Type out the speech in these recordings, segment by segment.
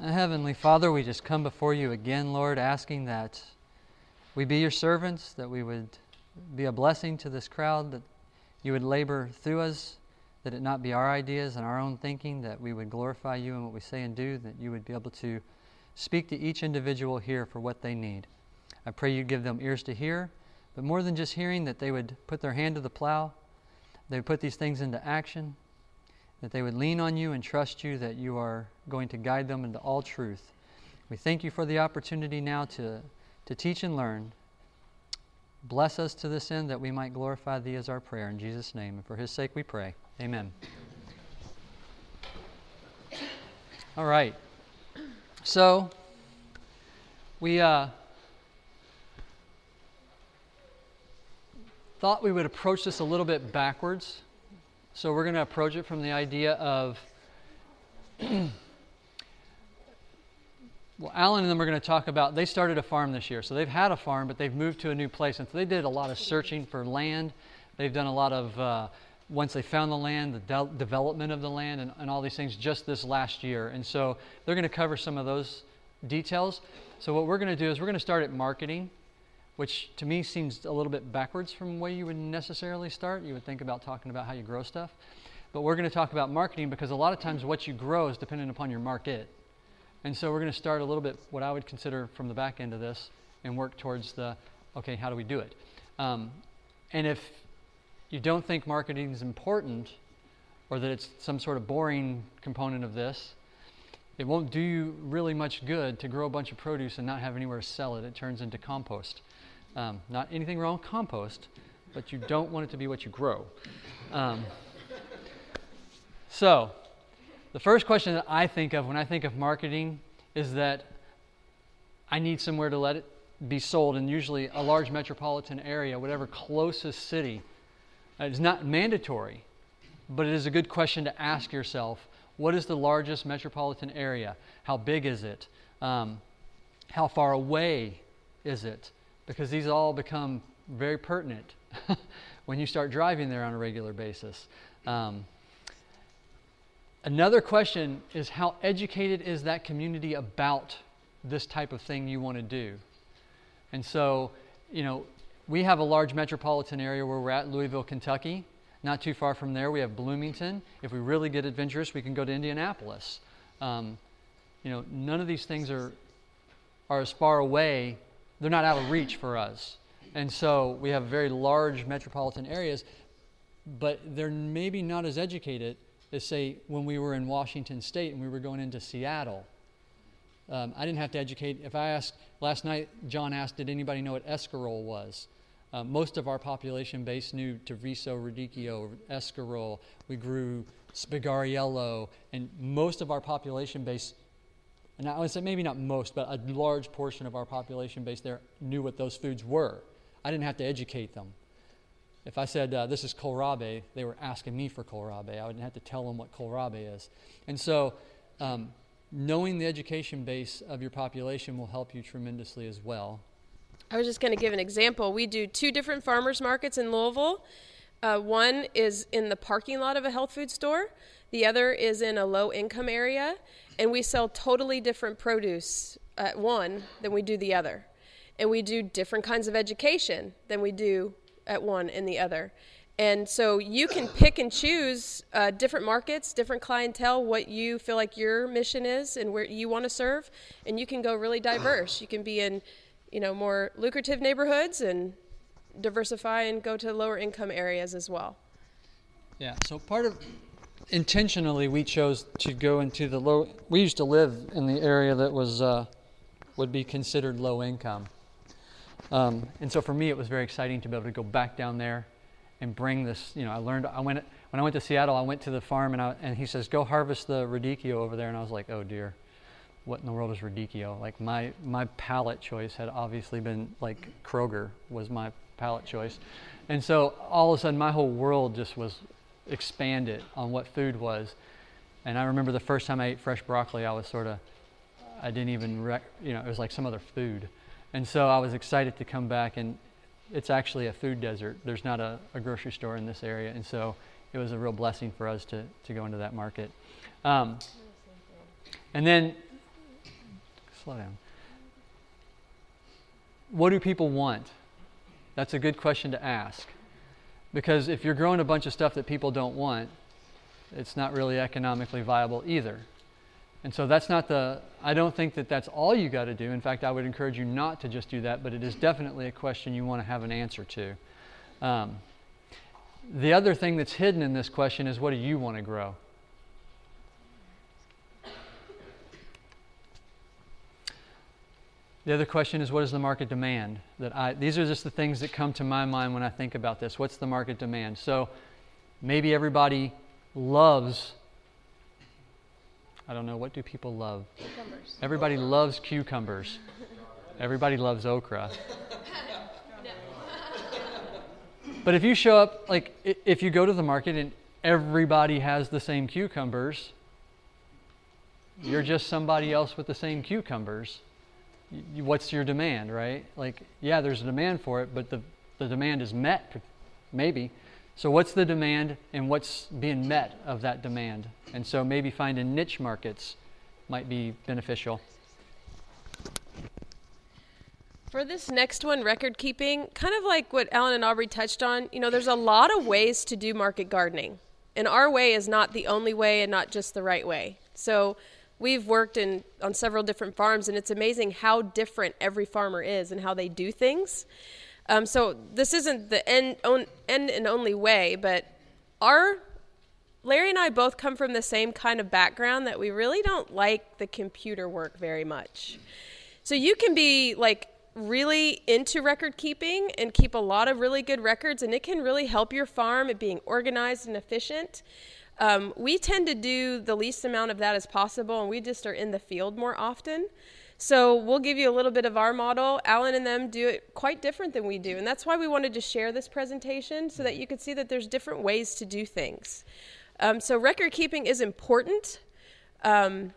Heavenly Father, we just come before you again, Lord, asking that we be your servants, that we would be a blessing to this crowd, that you would labor through us, that it not be our ideas and our own thinking, that we would glorify you in what we say and do, that you would be able to speak to each individual here for what they need. I pray you give them ears to hear, but more than just hearing, that they would put their hand to the plow, they would put these things into action, that they would lean on you and trust you that you are going to guide them into all truth. We thank you for the opportunity now to, to teach and learn. Bless us to this end that we might glorify thee as our prayer. In Jesus' name. And for his sake we pray. Amen. All right. So, we uh, thought we would approach this a little bit backwards. So, we're going to approach it from the idea of well, Alan and them are going to talk about, they started a farm this year. So they've had a farm, but they've moved to a new place. And so they did a lot of searching for land. They've done a lot of, uh, once they found the land, the de- development of the land, and, and all these things just this last year. And so they're going to cover some of those details. So what we're going to do is we're going to start at marketing, which to me seems a little bit backwards from where you would necessarily start. You would think about talking about how you grow stuff. But we're going to talk about marketing because a lot of times what you grow is dependent upon your market. And so we're going to start a little bit what I would consider from the back end of this and work towards the okay, how do we do it? Um, and if you don't think marketing is important or that it's some sort of boring component of this, it won't do you really much good to grow a bunch of produce and not have anywhere to sell it. It turns into compost. Um, not anything wrong with compost, but you don't want it to be what you grow. Um, so, the first question that I think of when I think of marketing is that I need somewhere to let it be sold, and usually a large metropolitan area, whatever closest city. It's not mandatory, but it is a good question to ask yourself what is the largest metropolitan area? How big is it? Um, how far away is it? Because these all become very pertinent when you start driving there on a regular basis. Um, Another question is how educated is that community about this type of thing you want to do? And so, you know, we have a large metropolitan area where we're at, Louisville, Kentucky. Not too far from there, we have Bloomington. If we really get adventurous, we can go to Indianapolis. Um, you know, none of these things are, are as far away, they're not out of reach for us. And so we have very large metropolitan areas, but they're maybe not as educated as, say when we were in Washington State and we were going into Seattle. Um, I didn't have to educate. If I asked last night, John asked, did anybody know what escarole was? Uh, most of our population base knew Treviso, Radicchio, escarole. We grew spigariello, and most of our population base, and I would say maybe not most, but a large portion of our population base there knew what those foods were. I didn't have to educate them. If I said, uh, this is kohlrabi, they were asking me for kohlrabi. I wouldn't have to tell them what kohlrabi is. And so, um, knowing the education base of your population will help you tremendously as well. I was just going to give an example. We do two different farmers markets in Louisville. Uh, one is in the parking lot of a health food store, the other is in a low income area, and we sell totally different produce at one than we do the other. And we do different kinds of education than we do at one and the other. And so you can pick and choose uh, different markets, different clientele, what you feel like your mission is and where you want to serve, and you can go really diverse. You can be in, you know, more lucrative neighborhoods and diversify and go to lower income areas as well. Yeah. So part of intentionally we chose to go into the low. We used to live in the area that was uh, would be considered low income. Um, and so for me, it was very exciting to be able to go back down there and bring this. You know, I learned. I went when I went to Seattle. I went to the farm and I, and he says, "Go harvest the radicchio over there." And I was like, "Oh dear, what in the world is radicchio?" Like my my palate choice had obviously been like Kroger was my palate choice, and so all of a sudden my whole world just was expanded it on what food was. And I remember the first time I ate fresh broccoli, I was sort of, I didn't even, rec- you know, it was like some other food. And so I was excited to come back, and it's actually a food desert. There's not a, a grocery store in this area, and so it was a real blessing for us to, to go into that market. Um, and then slow down. What do people want? That's a good question to ask. Because if you're growing a bunch of stuff that people don't want, it's not really economically viable either. And so that's not the, I don't think that that's all you got to do. In fact, I would encourage you not to just do that, but it is definitely a question you want to have an answer to. Um, the other thing that's hidden in this question is what do you want to grow? The other question is what is the market demand? That I these are just the things that come to my mind when I think about this. What's the market demand? So maybe everybody loves I don't know what do people love? Cucumbers. Everybody loves cucumbers. Everybody loves okra. But if you show up like if you go to the market and everybody has the same cucumbers, you're just somebody else with the same cucumbers. Y- What's your demand, right? Like, yeah, there's a demand for it, but the, the demand is met, maybe. So, what's the demand and what's being met of that demand? And so, maybe finding niche markets might be beneficial. For this next one, record keeping, kind of like what Alan and Aubrey touched on, you know, there's a lot of ways to do market gardening. And our way is not the only way and not just the right way. So we've worked in on several different farms and it's amazing how different every farmer is and how they do things. Um, so this isn't the end, on, end and only way, but our Larry and I both come from the same kind of background that we really don't like the computer work very much. So you can be like really into record keeping and keep a lot of really good records, and it can really help your farm at being organized and efficient. Um, we tend to do the least amount of that as possible, and we just are in the field more often. So we'll give you a little bit of our model. Alan and them do it quite different than we do, and that's why we wanted to share this presentation so that you could see that there's different ways to do things. Um, so record keeping is important. Um,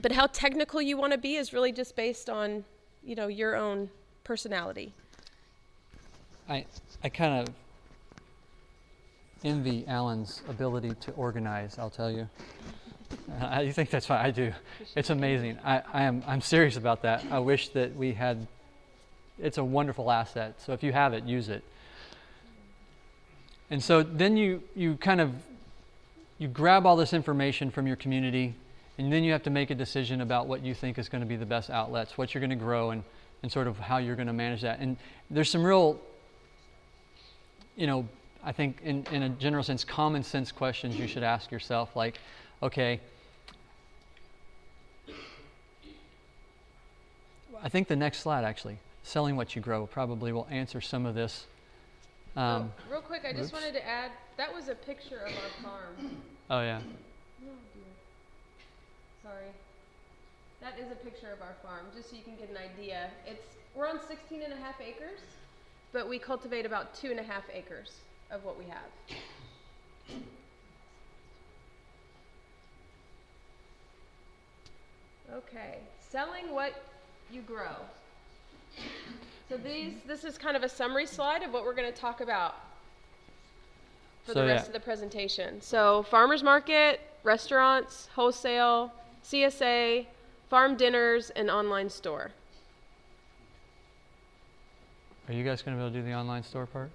but how technical you want to be is really just based on you know your own personality I, I kind of envy Alan's ability to organize, I'll tell you. Uh, I think that's fine. I do. It's amazing. I, I am, I'm serious about that. I wish that we had, it's a wonderful asset. So if you have it, use it. And so then you, you kind of, you grab all this information from your community, and then you have to make a decision about what you think is going to be the best outlets, what you're going to grow, and, and sort of how you're going to manage that. And there's some real, you know, I think in, in a general sense, common sense questions you should ask yourself, like, okay, I think the next slide actually, selling what you grow, probably will answer some of this. Um, oh, real quick i just oops. wanted to add that was a picture of our farm oh, yeah. oh sorry that is a picture of our farm just so you can get an idea it's we're on 16 and a half acres but we cultivate about two and a half acres of what we have Okay, selling what you grow. So these, this is kind of a summary slide of what we're going to talk about for So, the rest yeah. of the presentation. So farmers market, restaurants, wholesale, CSA, farm dinners, and online store. Are you guys going to be able to do the online store part?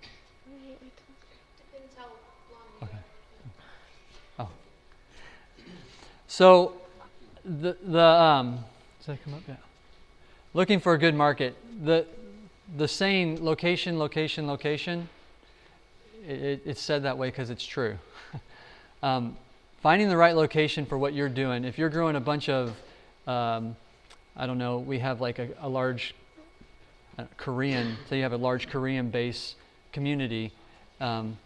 Okay. Oh. So, the the um, does that come up? Yeah. Looking for a good market. The the saying location, location, location. It, it, it's said that way because it's true. um, finding the right location for what you're doing. If you're growing a bunch of, um, I don't know, we have like a, a large uh, Korean, so you have a large Korean base community, um,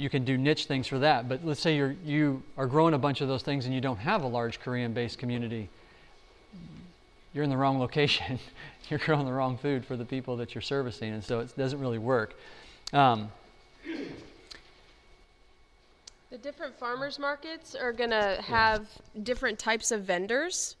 you can do niche things for that. But let's say you're, you are growing a bunch of those things and you don't have a large Korean based community. You're in the wrong location. you're growing the wrong food for the people that you're servicing, and so it doesn't really work. Um, The different farmers markets are going to have different types of vendors.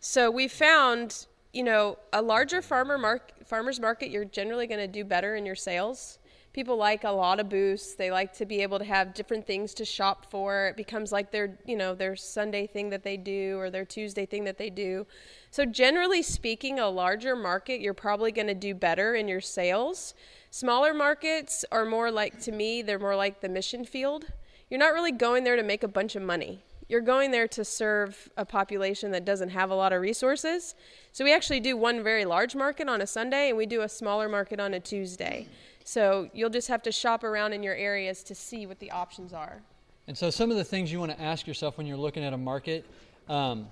So we found, you know, a larger farmer mark, farmers market, you're generally going to do better in your sales people like a lot of booths. They like to be able to have different things to shop for. It becomes like their, you know, their Sunday thing that they do or their Tuesday thing that they do. So generally speaking, a larger market, you're probably going to do better in your sales. Smaller markets are more like to me, they're more like the mission field. You're not really going there to make a bunch of money. You're going there to serve a population that doesn't have a lot of resources. So we actually do one very large market on a Sunday and we do a smaller market on a Tuesday. So you'll just have to shop around in your areas to see what the options are. And so, some of the things you want to ask yourself when you're looking at a market um,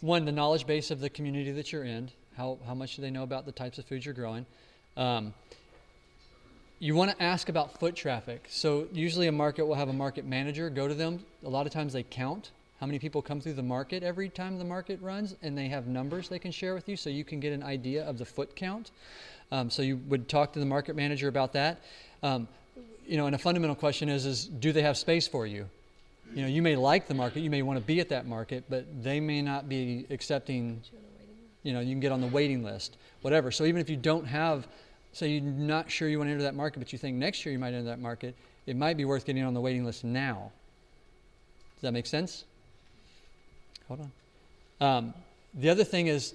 one, the knowledge base of the community that you're in. How, how much do they know about the types of foods you're growing? Um, you want to ask about foot traffic. So, usually a market will have a market manager. Go to them. A lot of times they count how many people come through the market every time the market runs, and they have numbers they can share with you so you can get an idea of the foot count. Um, so you would talk to the market manager about that. Um, you know, and a fundamental question is, is do they have space for you? You know, you may like the market, you may want to be at that market, but they may not be accepting, you know, you can get on the waiting list, whatever. So even if you don't have, say you're not sure you want to enter that market, but you think next year you might enter that market, it might be worth getting on the waiting list now. Does that make sense? Hold on. Um, the other thing is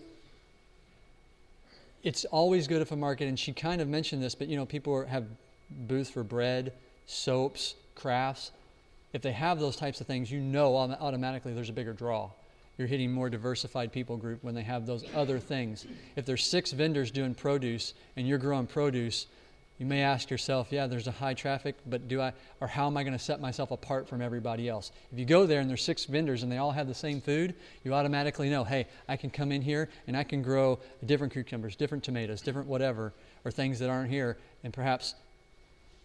it's always good if a market, and she kind of mentioned this, but you know, people have booths for bread, soaps, crafts. If they have those types of things, you know automatically there's a bigger draw. You're hitting more diversified people group when they have those other things. If there's six vendors doing produce and you're growing produce, you may ask yourself, yeah, there's a high traffic, but do I, or how am I going to set myself apart from everybody else? If you go there and there's six vendors and they all have the same food, you automatically know, hey, I can come in here and I can grow different cucumbers, different tomatoes, different whatever, or things that aren't here, and perhaps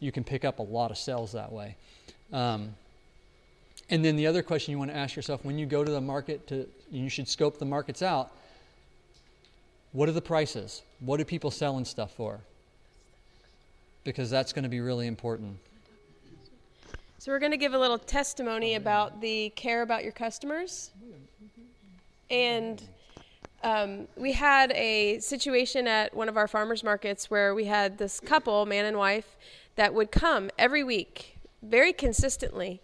you can pick up a lot of sales that way. Um, and then the other question you want to ask yourself when you go to the market to you should scope the markets out. What are the prices? What do people selling stuff for? Because that's going to be really important. So, we're going to give a little testimony about the care about your customers. And um, we had a situation at one of our farmers markets where we had this couple, man and wife, that would come every week very consistently.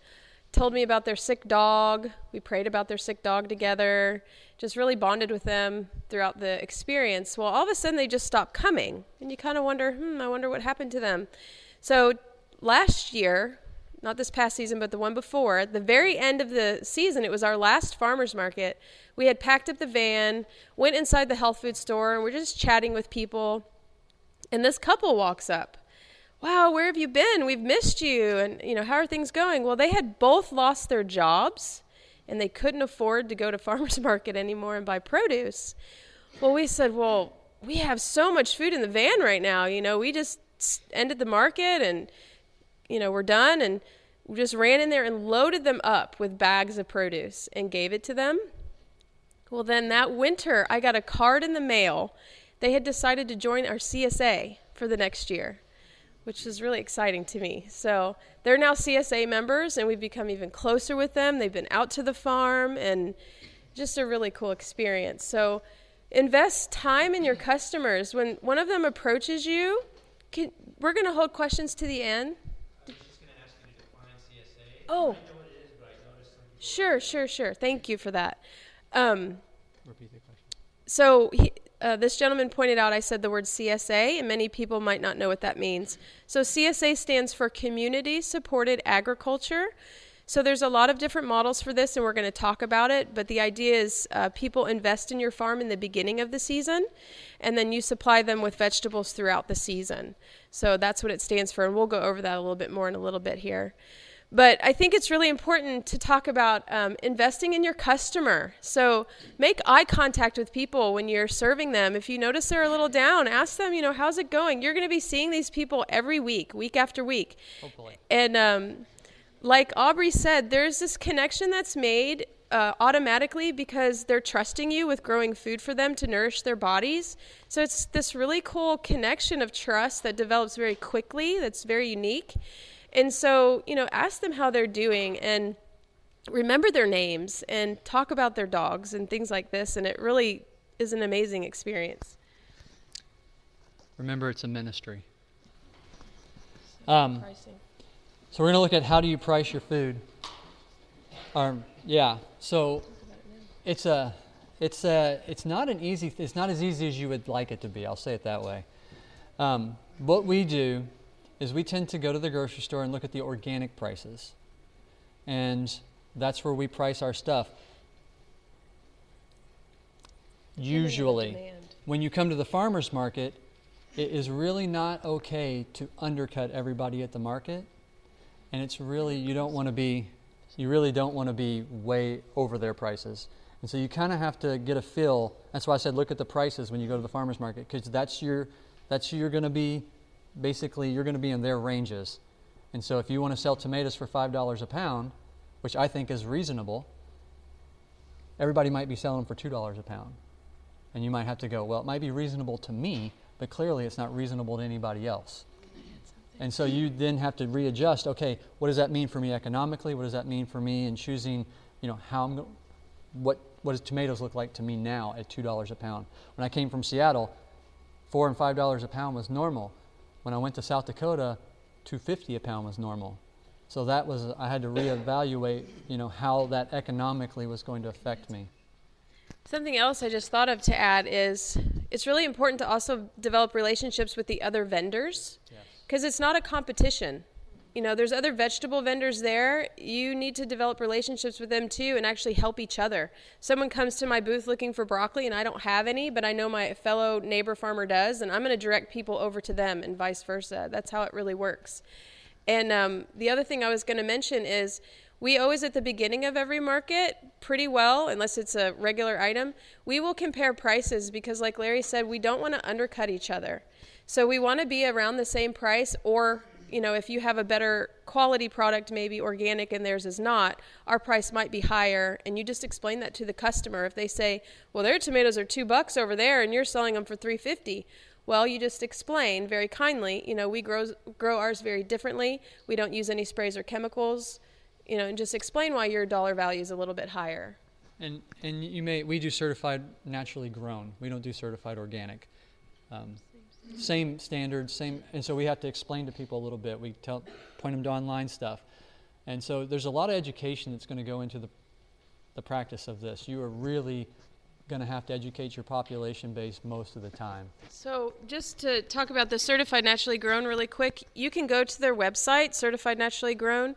Told me about their sick dog. We prayed about their sick dog together just really bonded with them throughout the experience. Well, all of a sudden they just stopped coming, and you kind of wonder, hmm, I wonder what happened to them. So last year, not this past season, but the one before, at the very end of the season, it was our last farmers market. We had packed up the van, went inside the health food store, and we're just chatting with people. And this couple walks up. Wow, where have you been? We've missed you. And, you know, how are things going? Well, they had both lost their jobs and they couldn't afford to go to farmers market anymore and buy produce. Well, we said, well, we have so much food in the van right now. You know, we just ended the market and, you know, we're done. And we just ran in there and loaded them up with bags of produce and gave it to them. Well, then that winter, I got a card in the mail. They had decided to join our CSA for the next year which is really exciting to me. So they're now CSA members, and we've become even closer with them. They've been out to the farm, and just a really cool experience. So invest time in your customers. When one of them approaches you, can, we're going to hold questions to the end. I was just going to ask you to define CSA. Oh, sure, sure, sure. Thank you for that. Um, Repeat the question. So he, uh, this gentleman pointed out I said the word CSA, and many people might not know what that means. So, CSA stands for Community Supported Agriculture. So, there's a lot of different models for this, and we're going to talk about it. But the idea is uh, people invest in your farm in the beginning of the season, and then you supply them with vegetables throughout the season. So, that's what it stands for, and we'll go over that a little bit more in a little bit here. But I think it's really important to talk about um, investing in your customer. So make eye contact with people when you're serving them. If you notice they're a little down, ask them, you know, how's it going? You're going to be seeing these people every week, week after week. Hopefully. And um, like Aubrey said, there's this connection that's made uh, automatically because they're trusting you with growing food for them to nourish their bodies. So it's this really cool connection of trust that develops very quickly, that's very unique. And so, you know, ask them how they're doing and remember their names and talk about their dogs and things like this. And it really is an amazing experience. Remember, it's a ministry. Um, so we're going to look at how do you price your food. Um, yeah. So it's a, it's a, it's not an easy. It's not as easy as you would like it to be. I'll say it that way. Um, what we do is we tend to go to the grocery store and look at the organic prices, and that's where we price our stuff. Usually, when you come to the farmer's market, it is really not okay to undercut everybody at the market. And it's really, you don't want to be, you really don't want to be way over their prices. And so you kind of have to get a feel. That's why I said look at the prices when you go to the farmer's market, because that's your, that's you're going to be, basically, you're going to be in their ranges. And so if you want to sell tomatoes for $5 a pound, which I think is reasonable, everybody might be selling for $2 a pound. And you might have to go, well, it might be reasonable to me, but clearly it's not reasonable to anybody else. And so you then have to readjust, okay, what does that mean for me economically? What does that mean for me in choosing, you know, how I'm what what does tomatoes look like to me now at $2 a pound? When I came from Seattle, 4 and $5 a pound was normal. When I went to South Dakota, 250 a pound was normal. So that was I had to reevaluate, you know, how that economically was going to affect me. Something else I just thought of to add is it's really important to also develop relationships with the other vendors because it's not a competition. You know, there's other vegetable vendors there. You need to develop relationships with them too and actually help each other. Someone comes to my booth looking for broccoli and I don't have any, but I know my fellow neighbor farmer does, and I'm going to direct people over to them and vice versa. That's how it really works. And um, the other thing I was going to mention is we always, at the beginning of every market, pretty well, unless it's a regular item, we will compare prices because, like Larry said, we don't want to undercut each other. So we want to be around the same price, or, you know, if you have a better quality product, maybe organic and theirs is not, our price might be higher. And you just explain that to the customer. If they say, well, their tomatoes are two bucks over there and you're selling them for 350 well, you just explain very kindly, you know, we grow, grow ours very differently. We don't use any sprays or chemicals, you know, and just explain why your dollar value is a little bit higher. And and you may we do certified naturally grown. We don't do certified organic. Um, same standards, same, and so we have to explain to people a little bit. We tell point them to online stuff, and so there's a lot of education that's going to go into the the practice of this. You are really going to have to educate your population base most of the time. So, just to talk about the certified naturally grown really quick, you can go to their website, certified naturally grown,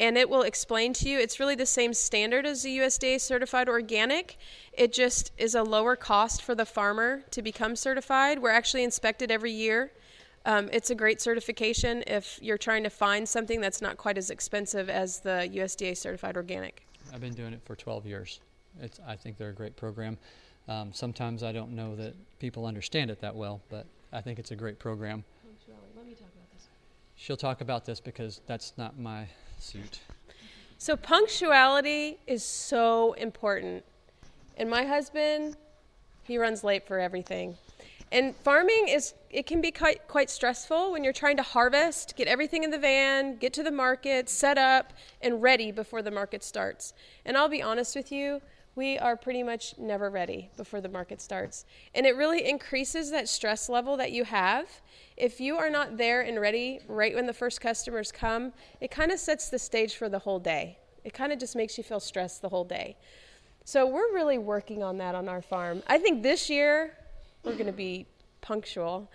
and it will explain to you. It's really the same standard as the USDA certified organic. It just is a lower cost for the farmer to become certified. We're actually inspected every year. Um, it's a great certification if you're trying to find something that's not quite as expensive as the USDA certified organic. I've been doing it for 12 years. It's, I think they're a great program. Um, sometimes I don't know that people understand it that well, but I think it's a great program. Let me talk about this. She'll talk about this because that's not my suit. So punctuality is so important. And my husband, he runs late for everything. And farming is it can be quite quite stressful when you're trying to harvest, get everything in the van, get to the market, set up and ready before the market starts. And I'll be honest with you, we are pretty much never ready before the market starts. And it really increases that stress level that you have. If you are not there and ready right when the first customers come, it kind of sets the stage for the whole day. It kind of just makes you feel stressed the whole day. So we're really working on that on our farm. I think this year we're going to be punctual.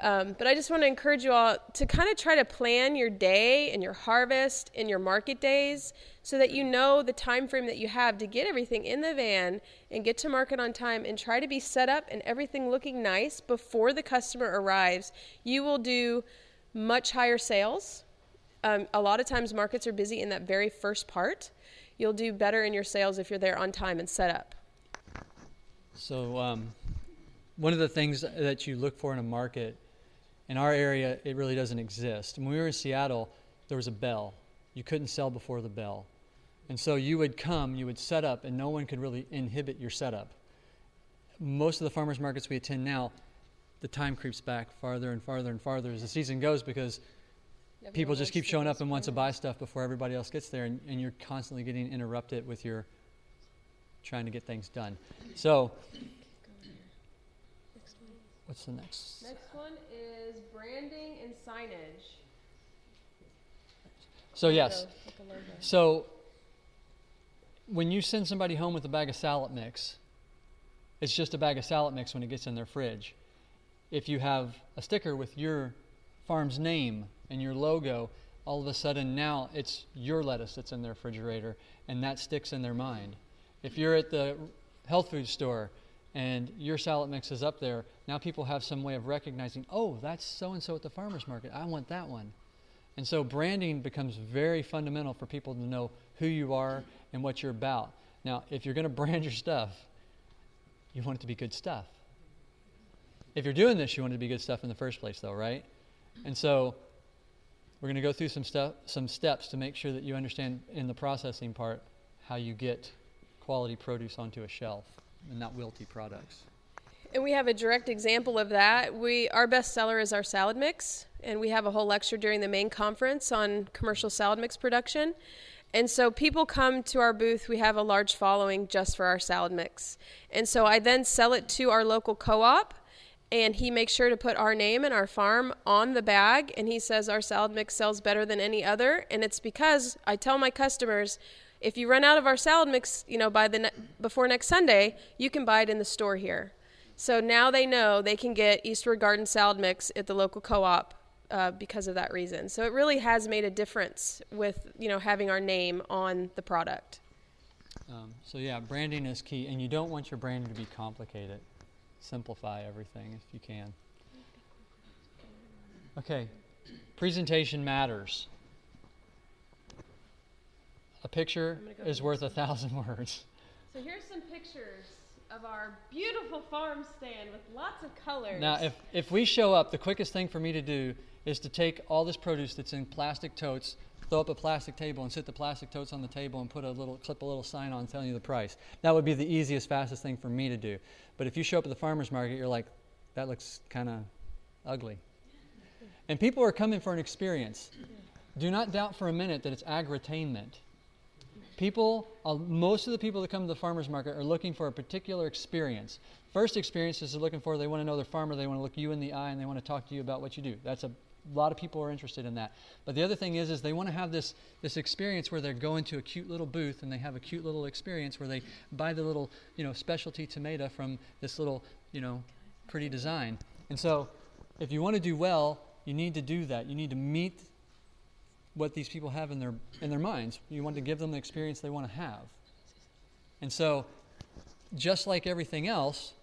Um, but I just want to encourage you all to kind of try to plan your day and your harvest and your market days so that you know the time frame that you have to get everything in the van and get to market on time and try to be set up and everything looking nice before the customer arrives. You will do much higher sales. Um, a lot of times markets are busy in that very first part. You'll do better in your sales if you're there on time and set up. So, um, one of the things that you look for in a market in our area, it really doesn't exist. When we were in Seattle, there was a bell. You couldn't sell before the bell. And so you would come, you would set up, and no one could really inhibit your setup. Most of the farmers markets we attend now, the time creeps back farther and farther and farther as the season goes because people just keep showing up and want to buy stuff before everybody else gets there, and, and you're constantly getting interrupted with your trying to get things done. So, what's the next? Next one is branding and signage. So yes. So when you send somebody home with a bag of salad mix, it's just a bag of salad mix when it gets in their fridge. If you have a sticker with your farm's name and your logo, all of a sudden now it's your lettuce that's in their refrigerator and that sticks in their mind. If you're at the health food store and your salad mix is up there, now people have some way of recognizing, oh, that's so and so at the farmer's market. I want that one. And so branding becomes very fundamental for people to know who you are and what you're about. Now, if you're going to brand your stuff, you want it to be good stuff. If you're doing this, you want it to be good stuff in the first place, though, right? And so we're going to go through some stuff, some steps to make sure that you understand in the processing part how you get quality produce onto a shelf and not wilty products. And we have a direct example of that. We our best seller is our salad mix, and we have a whole lecture during the main conference on commercial salad mix production. And so people come to our booth. We have a large following just for our salad mix. And so I then sell it to our local co op, and he makes sure to put our name and our farm on the bag. And he says our salad mix sells better than any other. And it's because I tell my customers, if you run out of our salad mix, you know, by the ne- before next Sunday, you can buy it in the store here. So now they know they can get Eastward Garden salad mix at the local co-op uh, because of that reason. So it really has made a difference with you know having our name on the product. Um, so yeah, branding is key, and you don't want your branding to be complicated. Simplify everything if you can. Okay, presentation matters. A picture is worth a thousand words. So here's some pictures of our beautiful farm stand with lots of colors. Now, if, if we show up, the quickest thing for me to do is to take all this produce that's in plastic totes, throw up a plastic table and sit the plastic totes on the table and put a little clip a little sign on telling you the price. That would be the easiest, fastest thing for me to do. But if you show up at the farmer's market, you're like, that looks kind of ugly. And people are coming for an experience. Do not doubt for a minute that it's agritainment. People, uh, most of the people that come to the farmer's market are looking for a particular experience. First experience is they're looking for, they want to know their farmer, they want to look you in the eye, and they want to talk to you about what you do. That's a lot of people are interested in that. But the other thing is, is they want to have this this experience where they're going to a cute little booth and they have a cute little experience where they buy the little you know specialty tomato from this little you know pretty design. And so, if you want to do well, you need to do that. You need to meet what these people have in their in their minds. You want to give them the experience they want to have. And so, just like everything else,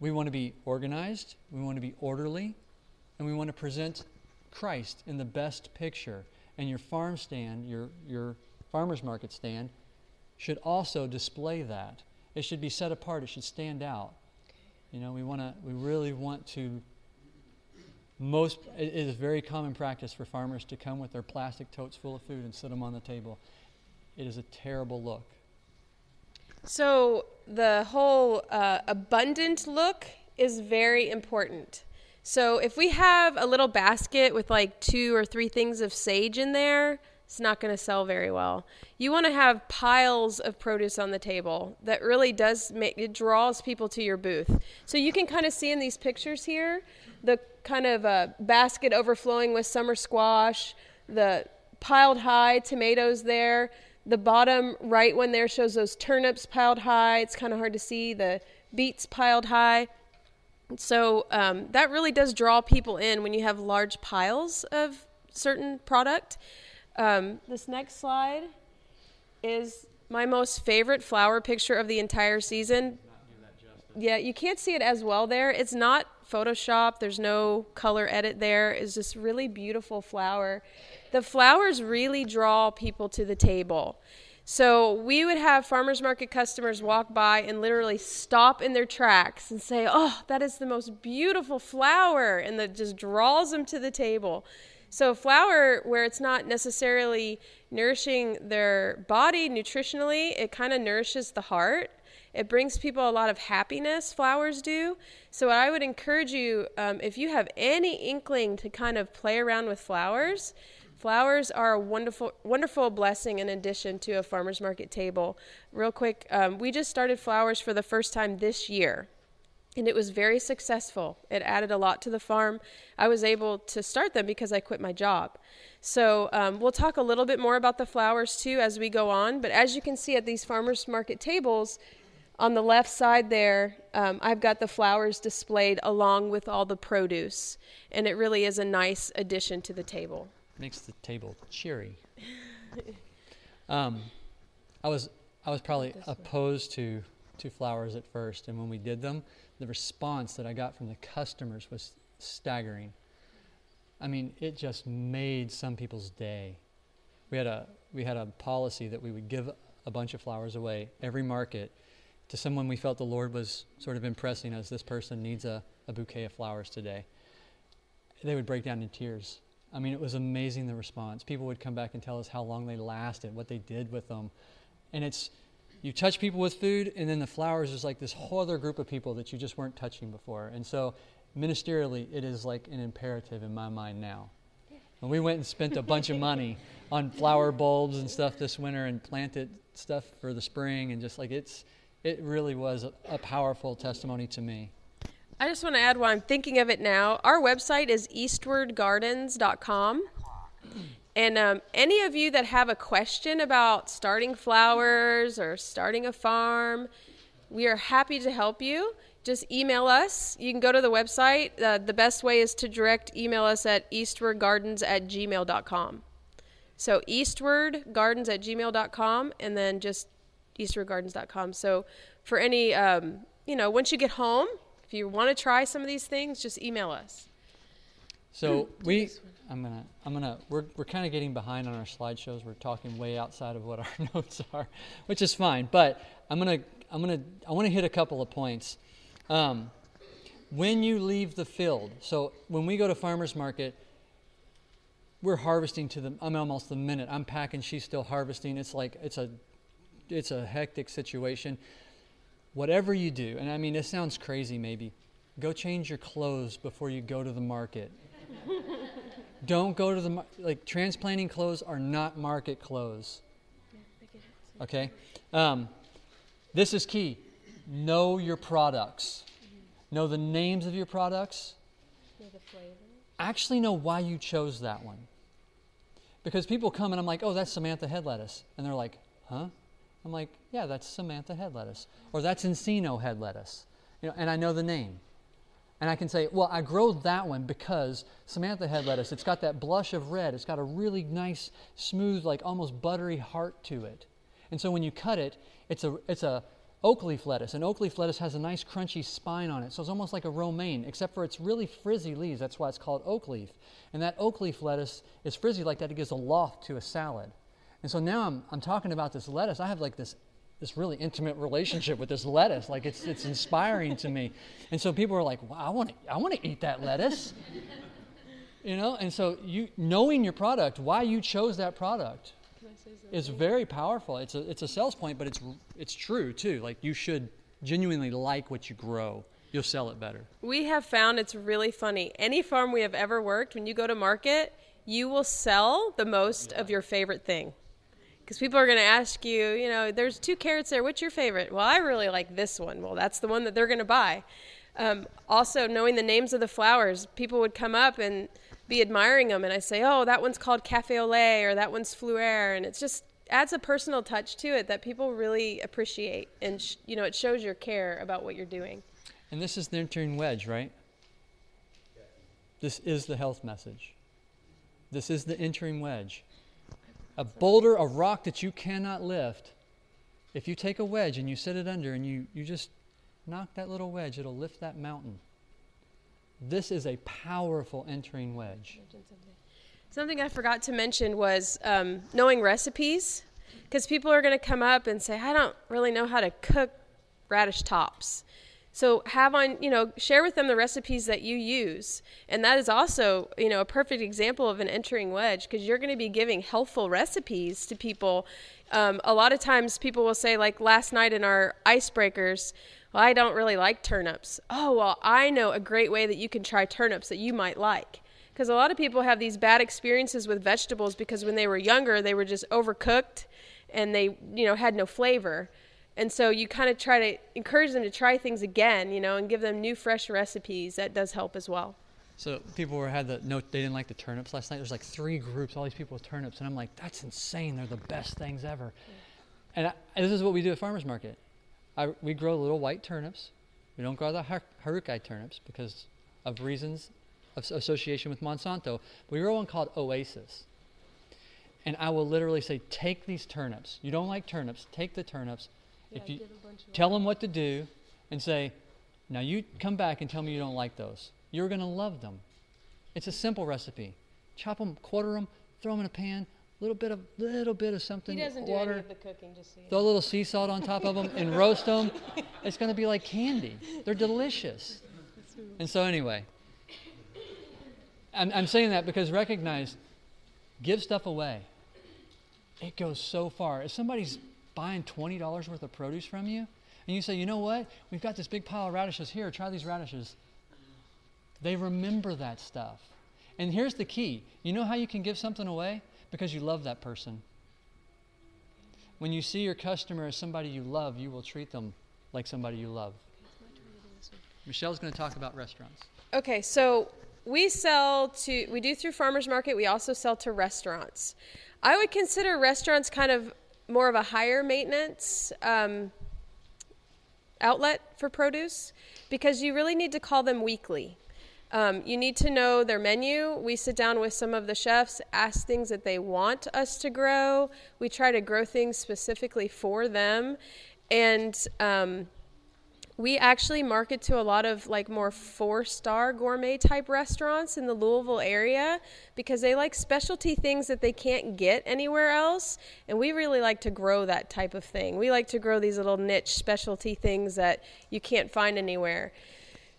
we want to be organized, we want to be orderly, and we want to present Christ in the best picture. And your farm stand, your, your farmer's market stand, should also display that. It should be set apart, it should stand out. You know, we want to, we really want to. Most, it is very common practice for farmers to come with their plastic totes full of food and sit them on the table. It is a terrible look. So, the whole uh, abundant look is very important. So if we have a little basket with like two or three things of sage in there, it's not going to sell very well. You want to have piles of produce on the table that really does make it draws people to your booth. So you can kind of see in these pictures here the kind of uh, basket overflowing with summer squash, the piled high tomatoes there. The bottom right one there shows those turnips piled high. It's kind of hard to see the beets piled high. So um, that really does draw people in when you have large piles of certain product. Um, this next slide is my most favorite flower picture of the entire season. Yeah, you can't see it as well there. It's not Photoshop. There's no color edit there. It's really beautiful flower. The flowers really draw people to the table. So we would have farmers market customers walk by and literally stop in their tracks and say, "Oh, that is the most beautiful flower," and that just draws them to the table. So flower, where it's not necessarily nourishing their body nutritionally, it kind of nourishes the heart. It brings people a lot of happiness. Flowers do. So I would encourage you, um, if you have any inkling to kind of play around with flowers Flowers are a wonderful, wonderful blessing in addition to a farmer's market table. Real quick, um, we just started flowers for the first time this year. And it was very successful. It added a lot to the farm. I was able to start them because I quit my job. So um, we'll talk a little bit more about the flowers too as we go on. But as you can see at these farmers market tables, on the left side there, um, I've got the flowers displayed along with all the produce, and it really is a nice addition to the table. Makes the table cheery. um, I was I was probably opposed to to flowers at first, and when we did them, the response that I got from the customers was staggering. I mean, it just made some people's day. We had a we had a policy that we would give a bunch of flowers away every market to someone we felt the Lord was sort of impressing us. This person needs a, a bouquet of flowers today. They would break down in tears. I mean, it was amazing the response. People would come back and tell us how long they lasted, what they did with them, and it's you touch people with food, and then the flowers is like this whole other group of people that you just weren't touching before. And so, ministerially, it is like an imperative in my mind now. When we went and spent a bunch of money on flower bulbs and stuff this winter and planted stuff for the spring, and just like it's, it really was a, a powerful testimony to me. I just want to add while I'm thinking of it now, our website is eastwardgardens.com. And um, any of you that have a question about starting flowers or starting a farm, we are happy to help you. Just email us. You can go to the website. Uh, the best way is to direct email us at eastwardgardens at gmail.com. So eastwardgardens at gmail.com and then just eastwardgardens.com. So for any, um, you know, once you get home, if you want to try some of these things, just email us. So we I'm gonna, I'm gonna, we're, we're kind of getting behind on our slideshows. We're talking way outside of what our notes are, which is fine. But I'm gonna, I'm gonna, I want to hit a couple of points. Um, when you leave the field, so when we go to farmers market, we're harvesting to the, I'm almost the minute. I'm packing, she's still harvesting. It's like, it's a, it's a hectic situation. Whatever you do, and I mean, this sounds crazy maybe, go change your clothes before you go to the market. Don't go to the like transplanting clothes are not market clothes. Okay, um, this is key. Know your products. Know the names of your products. Actually, know why you chose that one. Because people come and I'm like, oh, that's Samantha head lettuce, and they're like, huh? I'm like, yeah, that's Samantha head lettuce, or that's Encino head lettuce, you know, and I know the name. And I can say, well, I grow that one because Samantha head lettuce, it's got that blush of red. It's got a really nice, smooth, like almost buttery heart to it. And so when you cut it, it's a, it's a oak leaf lettuce. And oak leaf lettuce has a nice crunchy spine on it. So it's almost like a romaine, except for it's really frizzy leaves. That's why it's called oak leaf. And that oak leaf lettuce is frizzy like that. It gives a loft to a salad. And so now I'm, I'm talking about this lettuce. I have like this this really intimate relationship with this lettuce. Like it's, it's inspiring to me. And so people are like, wow, I want to I want to eat that lettuce. You know, and so you knowing your product, why you chose that product is very powerful. It's a it's a sales point, but it's it's true too. Like you should genuinely like what you grow. You'll sell it better. We have found it's really funny. Any farm we have ever worked, when you go to market, you will sell the most yeah. of your favorite thing because people are going to ask you, you know, there's two carrots there. What's your favorite? Well, I really like this one. Well, that's the one that they're going to buy. Um, also, knowing the names of the flowers, people would come up and be admiring them, and I say, oh, that one's called Cafe au lait, or that one's Fleur, and it just adds a personal touch to it that people really appreciate, and sh- you know, it shows your care about what you're doing. And this is the entering wedge, right? This is the health message. This is the entering wedge a boulder, a rock that you cannot lift, if you take a wedge and you sit it under and you, you just knock that little wedge, it'll lift that mountain. This is a powerful entering wedge. Something I forgot to mention was um, knowing recipes, because people are going to come up and say, I don't really know how to cook radish tops. So have on, you know, share with them the recipes that you use. And that is also, you know, a perfect example of an entering wedge because you're going to be giving healthful recipes to people. Um, a lot of times people will say, like last night in our icebreakers, well, I don't really like turnips. Oh, well, I know a great way that you can try turnips that you might like. Because a lot of people have these bad experiences with vegetables because when they were younger, they were just overcooked and they, you know, had no flavor. And so you kind of try to encourage them to try things again, you know, and give them new, fresh recipes. That does help as well. So people were had the note they didn't like the turnips last night. There's like three groups, all these people with turnips, and I'm like, that's insane. They're the best things ever. And, I, and this is what we do at farmers market. I, we grow little white turnips. We don't grow the har- Hakurei turnips because of reasons of association with Monsanto. But we grow one called Oasis. And I will literally say, take these turnips. You don't like turnips, take the turnips. Yeah, if you give a bunch of- tell them what to do, and say, now you come back and tell me you don't like those. You're going to love them. It's a simple recipe. Chop them, quarter them, throw them in a pan, little bit of little bit of something, He doesn't do water. any of the cooking, just so. Throw a little sea salt on top of them and roast them. It's going to be like candy. They're delicious. And so, anyway, I'm, I'm saying that because recognize, give stuff away. It goes so far. If somebody's buying $20 worth of produce from you, and you say, you know what? We've got this big pile of radishes here. Try these radishes. They remember that stuff. And here's the key you know how you can give something away? Because you love that person. When you see your customer as somebody you love, you will treat them like somebody you love. Michelle's going to talk about restaurants. Okay, so we sell to we do through farmers market. We also sell to restaurants. I would consider restaurants kind of more of a higher maintenance um, outlet for produce because you really need to call them weekly. Um, you need to know their menu. We sit down with some of the chefs, ask things that they want us to grow. We try to grow things specifically for them, and um, we actually market to a lot of like more four star gourmet type restaurants in the Louisville area because they like specialty things that they can't get anywhere else. And we really like to grow that type of thing. We like to grow these little niche specialty things that you can't find anywhere.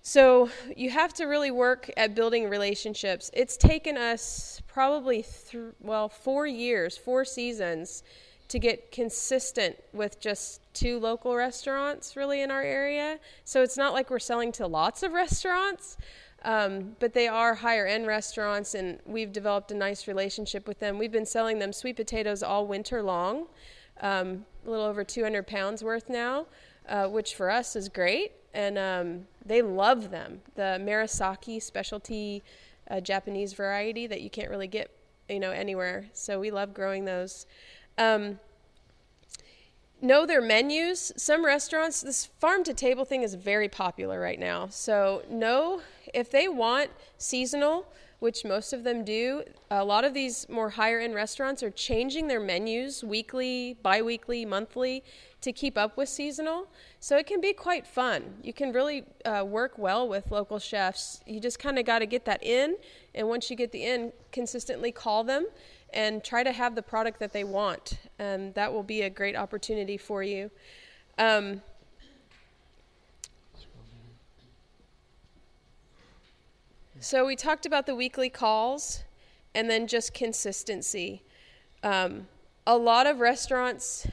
So you have to really work at building relationships. It's taken us probably, th- well, four years, four seasons to get consistent with just two local restaurants really in our area. So it's not like we're selling to lots of restaurants, um, but they are higher end restaurants, and we've developed a nice relationship with them. We've been selling them sweet potatoes all winter long, um, a little over 200 pounds worth now, uh, which for us is great. And um, they love them. The Murasaki specialty uh, Japanese variety that you can't really get, you know, anywhere. So we love growing those. Um, know their menus. Some restaurants, this farm to table thing is very popular right now. So, know if they want seasonal, which most of them do, a lot of these more higher end restaurants are changing their menus weekly, bi weekly, monthly to keep up with seasonal. So, it can be quite fun. You can really uh, work well with local chefs. You just kind of got to get that in. And once you get the in, consistently call them and try to have the product that they want. And that will be a great opportunity for you. Um, so we talked about the weekly calls and then just consistency. Um, a lot of restaurants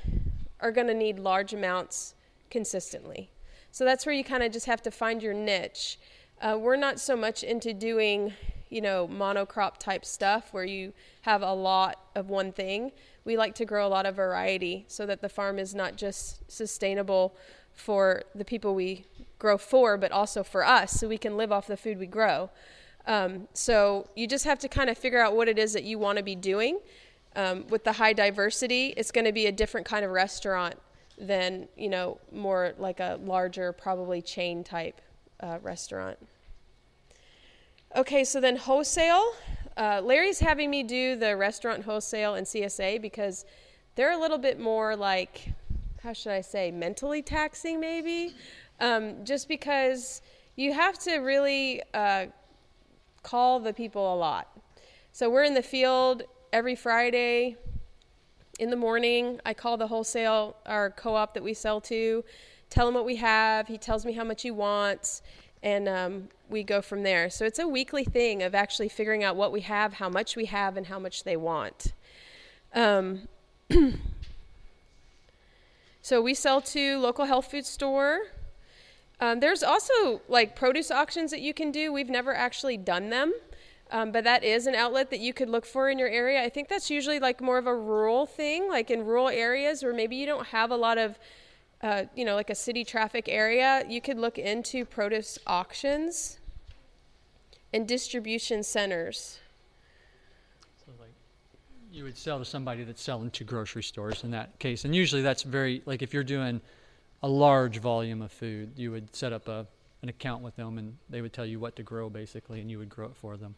are going to need large amounts consistently. So that's where you kind of just have to find your niche. Uh, we're not so much into doing, you know, monocrop type stuff where you have a lot of one thing. We like to grow a lot of variety so that the farm is not just sustainable for the people we grow for, but also for us so we can live off the food we grow. Um, so you just have to kind of figure out what it is that you want to be doing. Um, with the high diversity, it's going to be a different kind of restaurant than, you know, more like a larger, probably chain type uh, restaurant. Okay, so then wholesale. Uh, Larry's having me do the restaurant wholesale and CSA because they're a little bit more like, how should I say, mentally taxing maybe. Um, just because you have to really uh, call the people a lot. So we're in the field every Friday in the morning. I call the wholesale, our co op that we sell to, tell him what we have. He tells me how much he wants and um, we go from there. So it's a weekly thing of actually figuring out what we have, how much we have, and how much they want. Um, so we sell to local health food store. Um, there's also like produce auctions that you can do. We've never actually done them, um, but that is an outlet that you could look for in your area. I think that's usually like more of a rural thing, like in rural areas where maybe you don't have a lot of uh, you know, like a city traffic area, you could look into produce auctions and distribution centers. So like you would sell to somebody that's selling to grocery stores in that case. And usually that's very like if you're doing a large volume of food, you would set up a an account with them and they would tell you what to grow basically and you would grow it for them.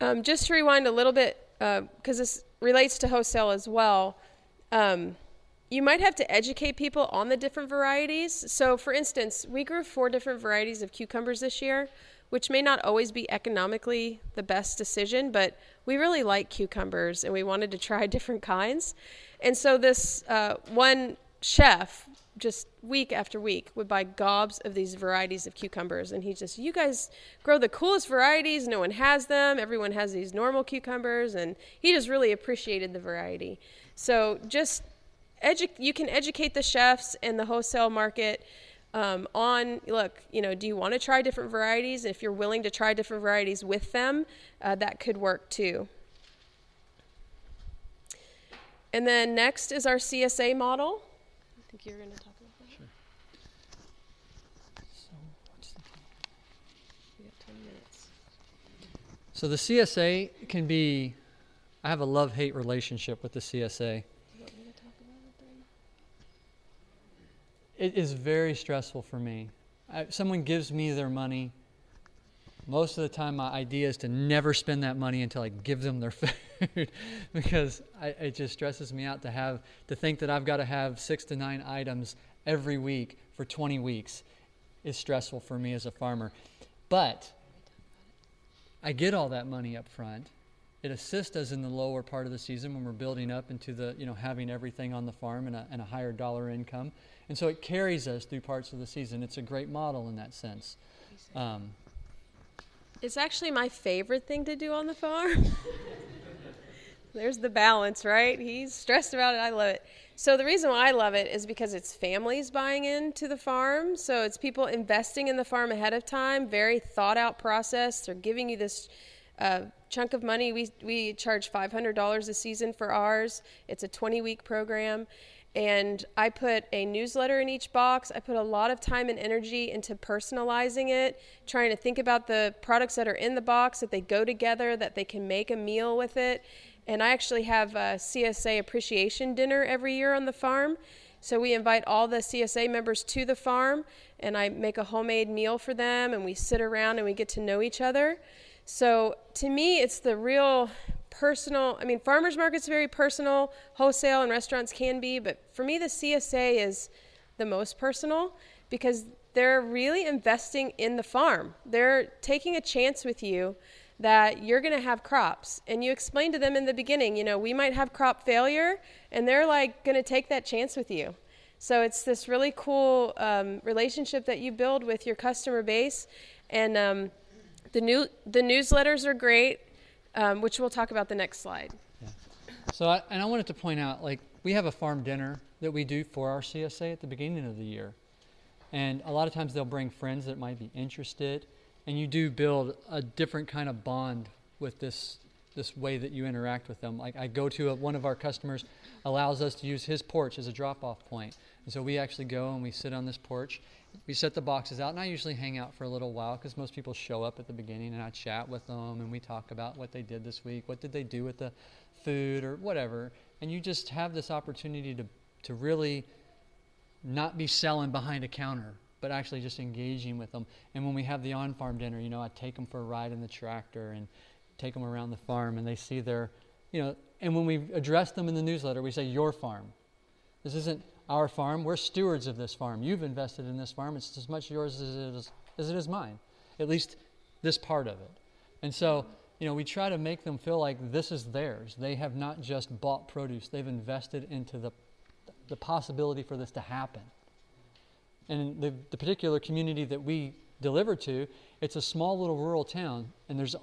Um, just to rewind a little bit, because uh, this relates to wholesale as well. Um, you might have to educate people on the different varieties. So, for instance, we grew four different varieties of cucumbers this year, which may not always be economically the best decision, but we really like cucumbers and we wanted to try different kinds. And so, this uh, one chef just week after week would buy gobs of these varieties of cucumbers. And he just you guys grow the coolest varieties. No one has them. Everyone has these normal cucumbers. And he just really appreciated the variety. So just edu- you can educate the chefs and the wholesale market um, on look you know do you want to try different varieties? And if you're willing to try different varieties with them uh, that could work too. And then next is our csa model. I think you're going to talk about that. Sure. So what's the we got 10 minutes. So the CSA can be I have a love-hate relationship with the CSA. you want me to talk about it then It is very stressful for me. I, someone gives me their money. Most of the time, my idea is to never spend that money until I give them their food, because I, it just stresses me out to have to think that I've got to have six to nine items every week for 20 weeks. Is stressful for me as a farmer, but I get all that money up front. It assists us in the lower part of the season when we're building up into the, you know, having everything on the farm and a, and a higher dollar income. And so it carries us through parts of the season. It's a great model in that sense. Um, It's actually my favorite thing to do on the farm. There's the balance, right? He's stressed about it. I love it. So the reason why I love it is because it's families buying into the farm. So it's people investing in the farm ahead of time. Very thought out process. They're giving you this uh, chunk of money. We we charge five hundred dollars a season for ours. It's a twenty week program. And I put a newsletter in each box. I put a lot of time and energy into personalizing it, trying to think about the products that are in the box, that they go together, that they can make a meal with it. And I actually have a CSA appreciation dinner every year on the farm. So we invite all the CSA members to the farm, and I make a homemade meal for them, and we sit around and we get to know each other. So to me, it's the real personal. I mean, farmers market's very personal, wholesale and restaurants can be, but for me, the CSA is the most personal because they're really investing in the farm. They're taking a chance with you that you're going to have crops. And you explain to them in the beginning, you know, we might have crop failure, and they're like going to take that chance with you. So it's this really cool um, relationship that you build with your customer base. And um, the, new, the newsletters are great, um, which we'll talk about the next slide. so, I, and I wanted to point out, like, we have a farm dinner that we do for our CSA at the beginning of the year. And a lot of times they'll bring friends that might be interested, and you do build a different kind of bond with this this way that you interact with them. Like I go to a, one of our customers allows us to use his porch as a drop-off point, and so we actually go and we sit on this porch. We set the boxes out, and I usually hang out for a little while because most people show up at the beginning, and I chat with them, and we talk about what they did this week, what did they do with the food, or whatever. And you just have this opportunity to to really not be selling behind a counter, but actually just engaging with them. And when we have the on farm dinner, you know, I take them for a ride in the tractor and take them around the farm, and they see their, you know, and when we address them in the newsletter, we say, Your farm. This isn't our farm. We're stewards of this farm. You've invested in this farm. It's as much yours as it is, as it is mine, at least this part of it. And so, you know, we try to make them feel like this is theirs. They have not just bought produce, they've invested into the, the possibility for this to happen. And the, the particular community that we deliver to, it's a small little rural town, and there's,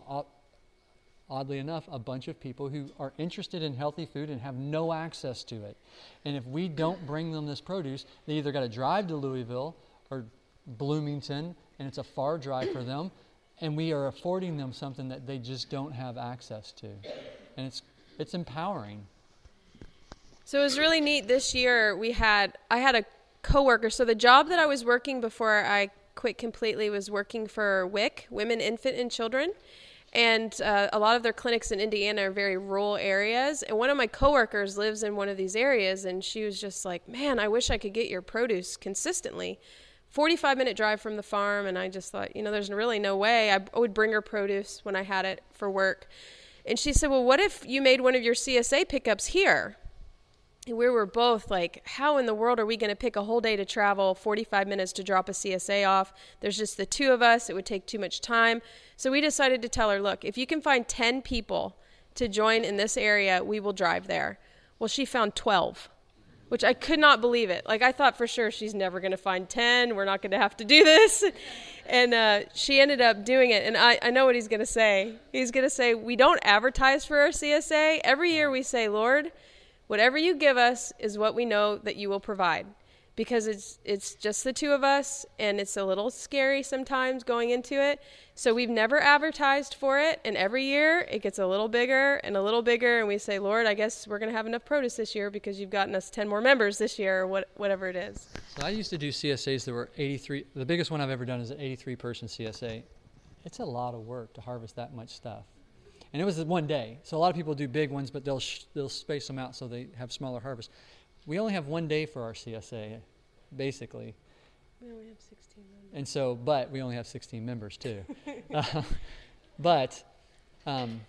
oddly enough, a bunch of people who are interested in healthy food and have no access to it. And if we don't bring them this produce, they either got to drive to Louisville or Bloomington, and it's a far drive for them, and we are affording them something that they just don't have access to. And it's, it's empowering. So it was really neat this year. We had I had a coworker. So the job that I was working before I quit completely was working for WIC, Women, Infant, and Children. And uh, a lot of their clinics in Indiana are very rural areas. And one of my coworkers lives in one of these areas, and she was just like, "Man, I wish I could get your produce consistently." 45 minute drive from the farm, and I just thought, you know, there's really no way I would bring her produce when I had it for work. And she said, Well, what if you made one of your CSA pickups here? We were both like, how in the world are we going to pick a whole day to travel 45 minutes to drop a CSA off? There's just the two of us. It would take too much time. So we decided to tell her, look, if you can find 10 people to join in this area, we will drive there. Well, she found 12, which I could not believe it. Like, I thought for sure she's never going to find 10. We're not going to have to do this. And uh, she ended up doing it. And I, I know what he's going to say. He's going to say, We don't advertise for our CSA. Every year we say, Lord, Whatever you give us is what we know that you will provide. Because it's it's just the two of us and it's a little scary sometimes going into it. So we've never advertised for it and every year it gets a little bigger and a little bigger and we say, "Lord, I guess we're going to have enough produce this year because you've gotten us 10 more members this year or what, whatever it is." So I used to do CSAs that were 83 the biggest one I've ever done is an 83 person CSA. It's a lot of work to harvest that much stuff and it was one day. So a lot of people do big ones, but they'll sh- they'll space them out so they have smaller harvests. We only have one day for our CSA, basically. We only have 16 members. And so, but we only have 16 members too. uh, but um,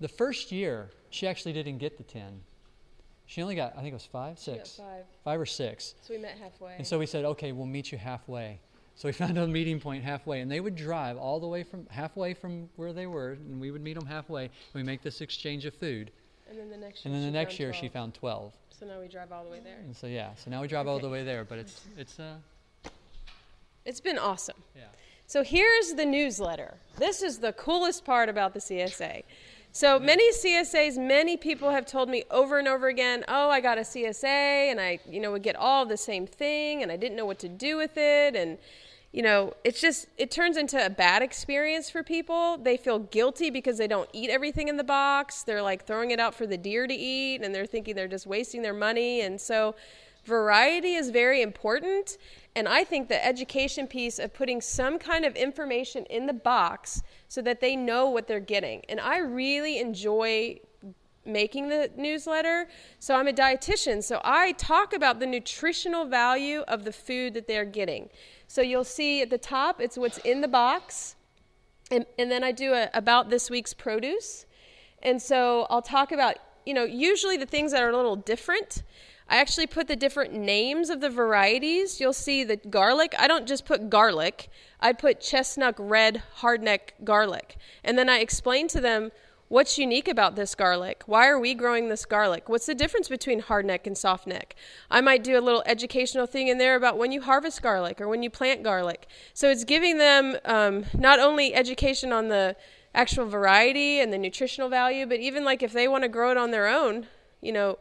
the first year, she actually didn't get the 10. She only got, I think it was five, six, five. five or six. So we met halfway. And so we said, okay, we'll meet you halfway. So we found a meeting point halfway, and they would drive all the way from halfway from where they were, and we would meet them halfway. And we make this exchange of food. And then the next year, and then the next year 12. she found 12. So now we drive all the way there. And so yeah, so now we drive all the way there, but it's it's uh It's been awesome. yeah. So here's the newsletter. This is the coolest part about the CSA. So many CSAs, many people have told me over and over again, "Oh, I got a CSA and I, you know, would get all the same thing and I didn't know what to do with it and you know, it's just it turns into a bad experience for people. They feel guilty because they don't eat everything in the box. They're like throwing it out for the deer to eat and they're thinking they're just wasting their money and so variety is very important and I think the education piece of putting some kind of information in the box so that they know what they're getting. And I really enjoy making the newsletter. So I'm a dietitian, so I talk about the nutritional value of the food that they're getting. So you'll see at the top, it's what's in the box. And, and then I do a, about this week's produce. And so I'll talk about, you know, usually the things that are a little different. I actually put the different names of the varieties. You'll see the garlic. I don't just put garlic, I put chestnut red hardneck garlic. And then I explain to them What's unique about this garlic? Why are we growing this garlic? What's the difference between hardneck and softneck? I might do a little educational thing in there about when you harvest garlic or when you plant garlic. So it's giving them um, not only education on the actual variety and the nutritional value, but even like if they want to grow it on their own, you know,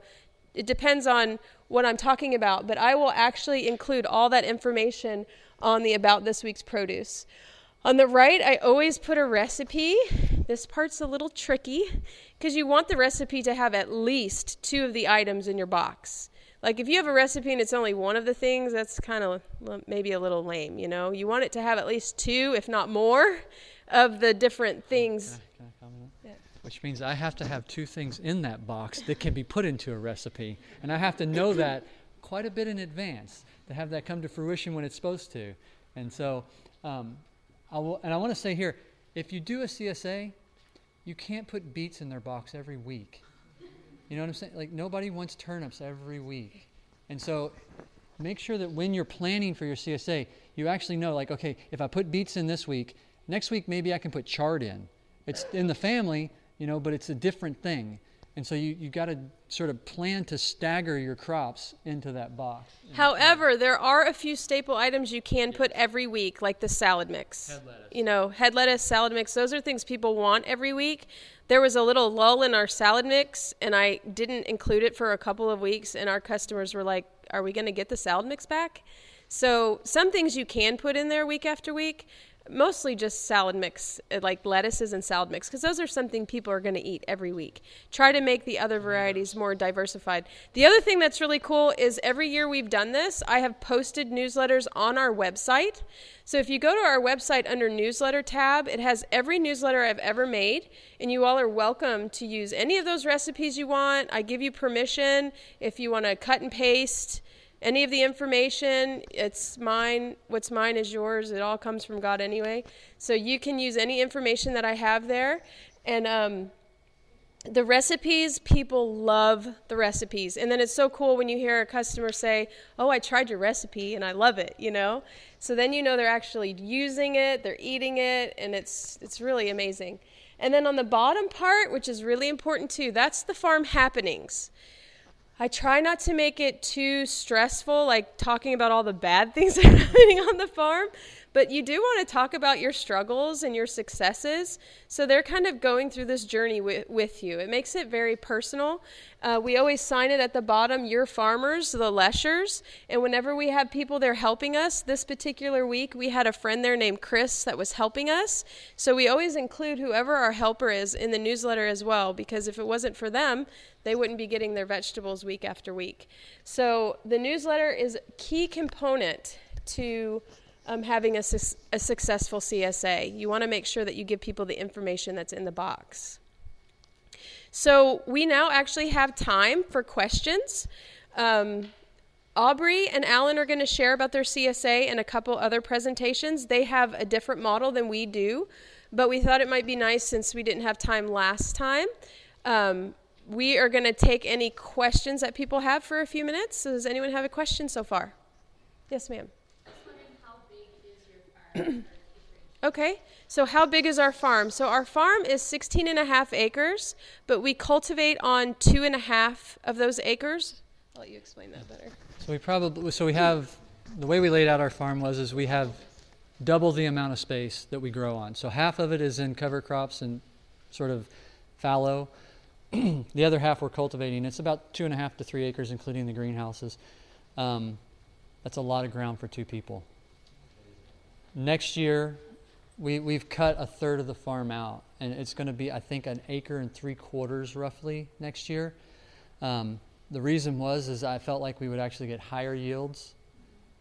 it depends on what I'm talking about. But I will actually include all that information on the About This Week's Produce. On the right, I always put a recipe. This part's a little tricky because you want the recipe to have at least two of the items in your box. Like if you have a recipe and it's only one of the things, that's kind of maybe a little lame, you know? You want it to have at least two, if not more, of the different things. Can I, can I yeah. Which means I have to have two things in that box that can be put into a recipe. And I have to know that quite a bit in advance to have that come to fruition when it's supposed to. And so, um, I will, and I want to say here if you do a CSA, you can't put beets in their box every week. You know what I'm saying? Like, nobody wants turnips every week. And so, make sure that when you're planning for your CSA, you actually know, like, okay, if I put beets in this week, next week maybe I can put chard in. It's in the family, you know, but it's a different thing. And so you, you got to sort of plan to stagger your crops into that box. However, there are a few staple items you can put every week, like the salad mix. Head lettuce. You know, head lettuce, salad mix, those are things people want every week. There was a little lull in our salad mix, and I didn't include it for a couple of weeks, and our customers were like, Are we going to get the salad mix back? So some things you can put in there week after week, mostly just salad mix, uh, like lettuces and salad mix, because those are something people are going to eat every week. Try to make the other varieties more diversified. The other thing that's really cool is every year we've done this, I have posted newsletters on our website. So if you go to our website under newsletter tab, it has every newsletter I've ever made, and you all are welcome to use any of those recipes you want. I give you permission if you want to cut and paste any of the information, it's mine. What's mine is yours. It all comes from God anyway. So you can use any information that I have there. And um, the recipes, people love the recipes. And then it's so cool when you hear a customer say, Oh, I tried your recipe and I love it, you know? So then you know they're actually using it, they're eating it, and it's, it's really amazing. And then on the bottom part, which is really important too, that's the farm happenings. I try not to make it too stressful, like talking about all the bad things that are happening on the farm, but you do want to talk about your struggles and your successes. So they're kind of going through this journey with, with you. It makes it very personal. Uh, we always sign it at the bottom, your farmers, the Leshers. And whenever we have people there helping us, this particular week we had a friend there named Chris that was helping us. So we always include whoever our helper is in the newsletter as well, because if it wasn't for them, they wouldn't be getting their vegetables week after week. So the newsletter is a key component to um, having a, su- a successful CSA. You want to make sure that you give people the information that's in the box. So we now actually have time for questions. Um, Aubrey and Alan are going to share about their CSA and a couple other presentations. They have a different model than we do, but we thought it might be nice since we didn't have time last time. Um, we are going to take any questions that people have for a few minutes. So does anyone have a question so far? Yes, ma'am. okay, so how big is our farm? So our farm is 16 and a half acres, but we cultivate on two and a half of those acres. I'll let you explain that better. So we probably so we have the way we laid out our farm was is we have double the amount of space that we grow on. So half of it is in cover crops and sort of fallow. the other half we're cultivating. It's about two and a half to three acres, including the greenhouses. Um, that's a lot of ground for two people. Next year, we, we've cut a third of the farm out, and it's going to be, I think, an acre and three quarters roughly next year. Um, the reason was is I felt like we would actually get higher yields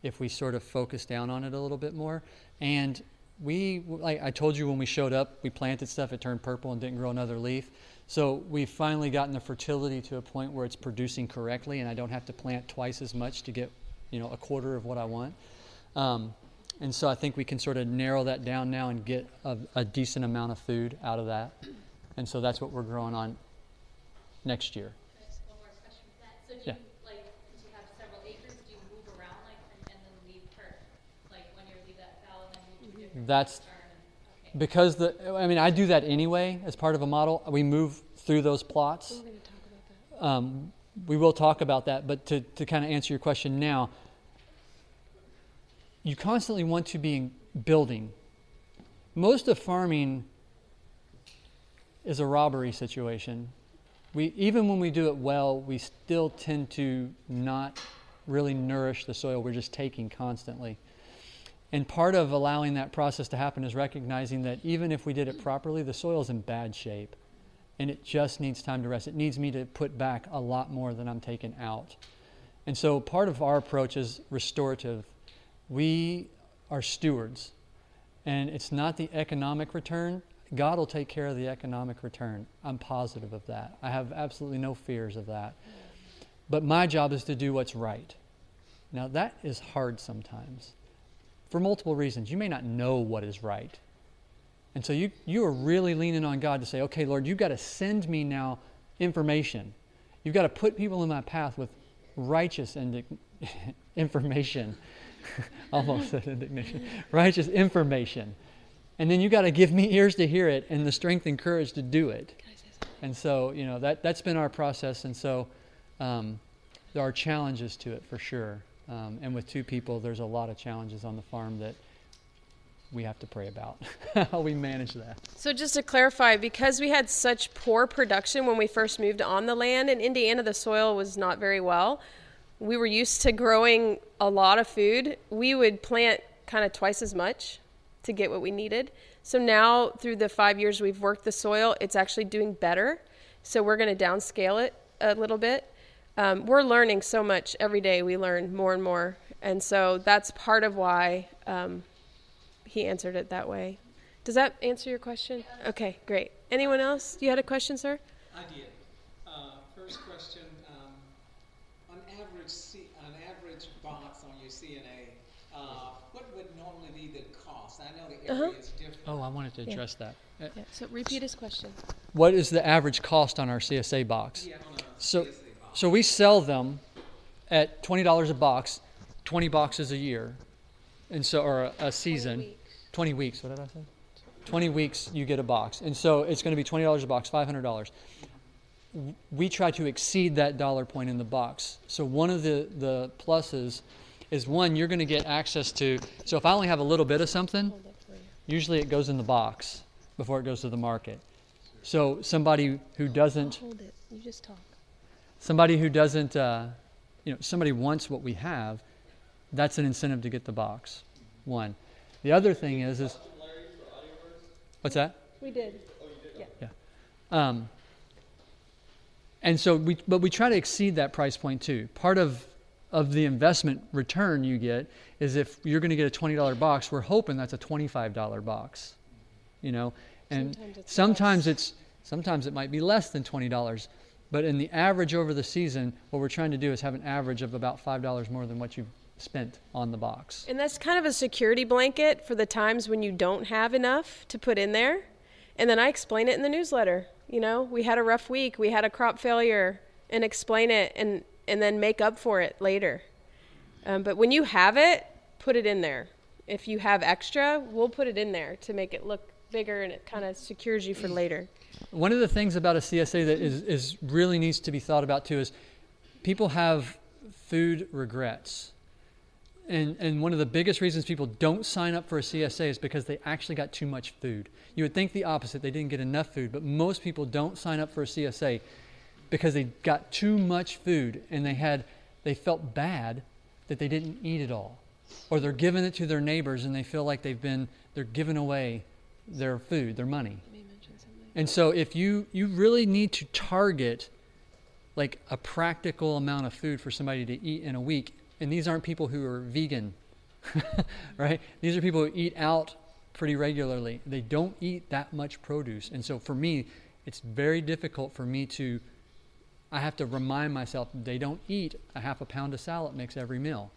if we sort of focused down on it a little bit more. And we, like I told you when we showed up, we planted stuff, it turned purple and didn't grow another leaf. So we've finally gotten the fertility to a point where it's producing correctly, and I don't have to plant twice as much to get, you know, a quarter of what I want. Um, and so I think we can sort of narrow that down now and get a, a, decent amount of food out of that. And so that's what we're growing on next year. So yeah. You, like, you have several acres, do you move around, like, and, and then leave per, like, one year leave that fallow, and then move to different That's okay. because the. I mean, I do that anyway as part of a model. We move through those plots. Um, we will talk about that, but to, to kind of answer your question now, you constantly want to be building. Most of farming is a robbery situation. We, even when we do it well, we still tend to not really nourish the soil. We're just taking constantly. And part of allowing that process to happen is recognizing that even if we did it properly, the soil is in bad shape. And it just needs time to rest. It needs me to put back a lot more than I'm taking out. And so part of our approach is restorative we are stewards, and it's not the economic return. God will take care of the economic return. I'm positive of that. I have absolutely no fears of that. But my job is to do what's right. Now, that is hard sometimes for multiple reasons. You may not know what is right. And so you, you are really leaning on God to say, okay, Lord, you've got to send me now information. You've got to put people in my path with righteous information almost said indignation. Righteous information. And then you got to give me ears to hear it and the strength and courage to do it. And so, you know, that, that's been our process. And so um, there are challenges to it for sure. Um, and with two people, there's a lot of challenges on the farm that we have to pray about how we manage that. So, just to clarify, because we had such poor production when we first moved on the land in Indiana, the soil was not very well we were used to growing a lot of food, we would plant kind of twice as much to get what we needed. So now, through the five years we've worked the soil, it's actually doing better. So we're going to downscale it a little bit. Um, we're learning so much every day. We learn more and more, and so that's part of why um, he answered it that way. Does that answer your question? Okay, great. Anyone else? You had a question, sir? I did. Uh, first question, um, on average, C, on average box on your CSA, uh, what would normally be the cost? I know the Uh-huh. area is different. Oh, I wanted to Yeah. address that. Uh, Yeah. So repeat his question. What is the average cost on our CSA box? Yeah, So, CSA box. so we sell them at twenty dollars a box, twenty boxes a year, and so or a, a season, twenty weeks. What did I say? Twenty weeks you get a box, and so it's going to be twenty dollars a box, five hundred dollars. We try to exceed that dollar point in the box. So one of the the pluses is one you're going to get access to. So if I only have a little bit of something, usually it goes in the box before it goes to the market. So somebody who doesn't Hold it. You just talk. somebody who doesn't uh, you know somebody wants what we have that's an incentive to get the box one the other thing is is what's that We did. Yeah. um, and so we but we try to exceed that price point too part of of the investment return you get is if you're going to get a $20 box we're hoping that's a $25 box you know and Sometimes it's sometimes it's sometimes it might be less than $20 but in the average over the season what we're trying to do is have an average of about $5 more than what you've spent on the box And that's kind of a security blanket for the times when you don't have enough to put in there. And then I explain it in the newsletter. You know, we had a rough week, we had a crop failure, and explain it and, and then make up for it later. Um, but when you have it, put it in there. If you have extra, we'll put it in there to make it look bigger and it kind of secures you for later. One of the things about a CSA that is, is really needs to be thought about too is people have food regrets. And, and one of the biggest reasons people don't sign up for a CSA is because they actually got too much food. You would think the opposite, they didn't get enough food, but most people don't sign up for a CSA because they got too much food and they had they felt bad that they didn't eat it all. Or they're giving it to their neighbors and they feel like they've been they're giving away their food, their money. And so if you you really need to target like a practical amount of food for somebody to eat in a week, and these aren't people who are vegan, right? These are people who eat out pretty regularly. They don't eat that much produce. And so for me, it's very difficult for me to I have to remind myself they don't eat a half a pound of salad mix every meal.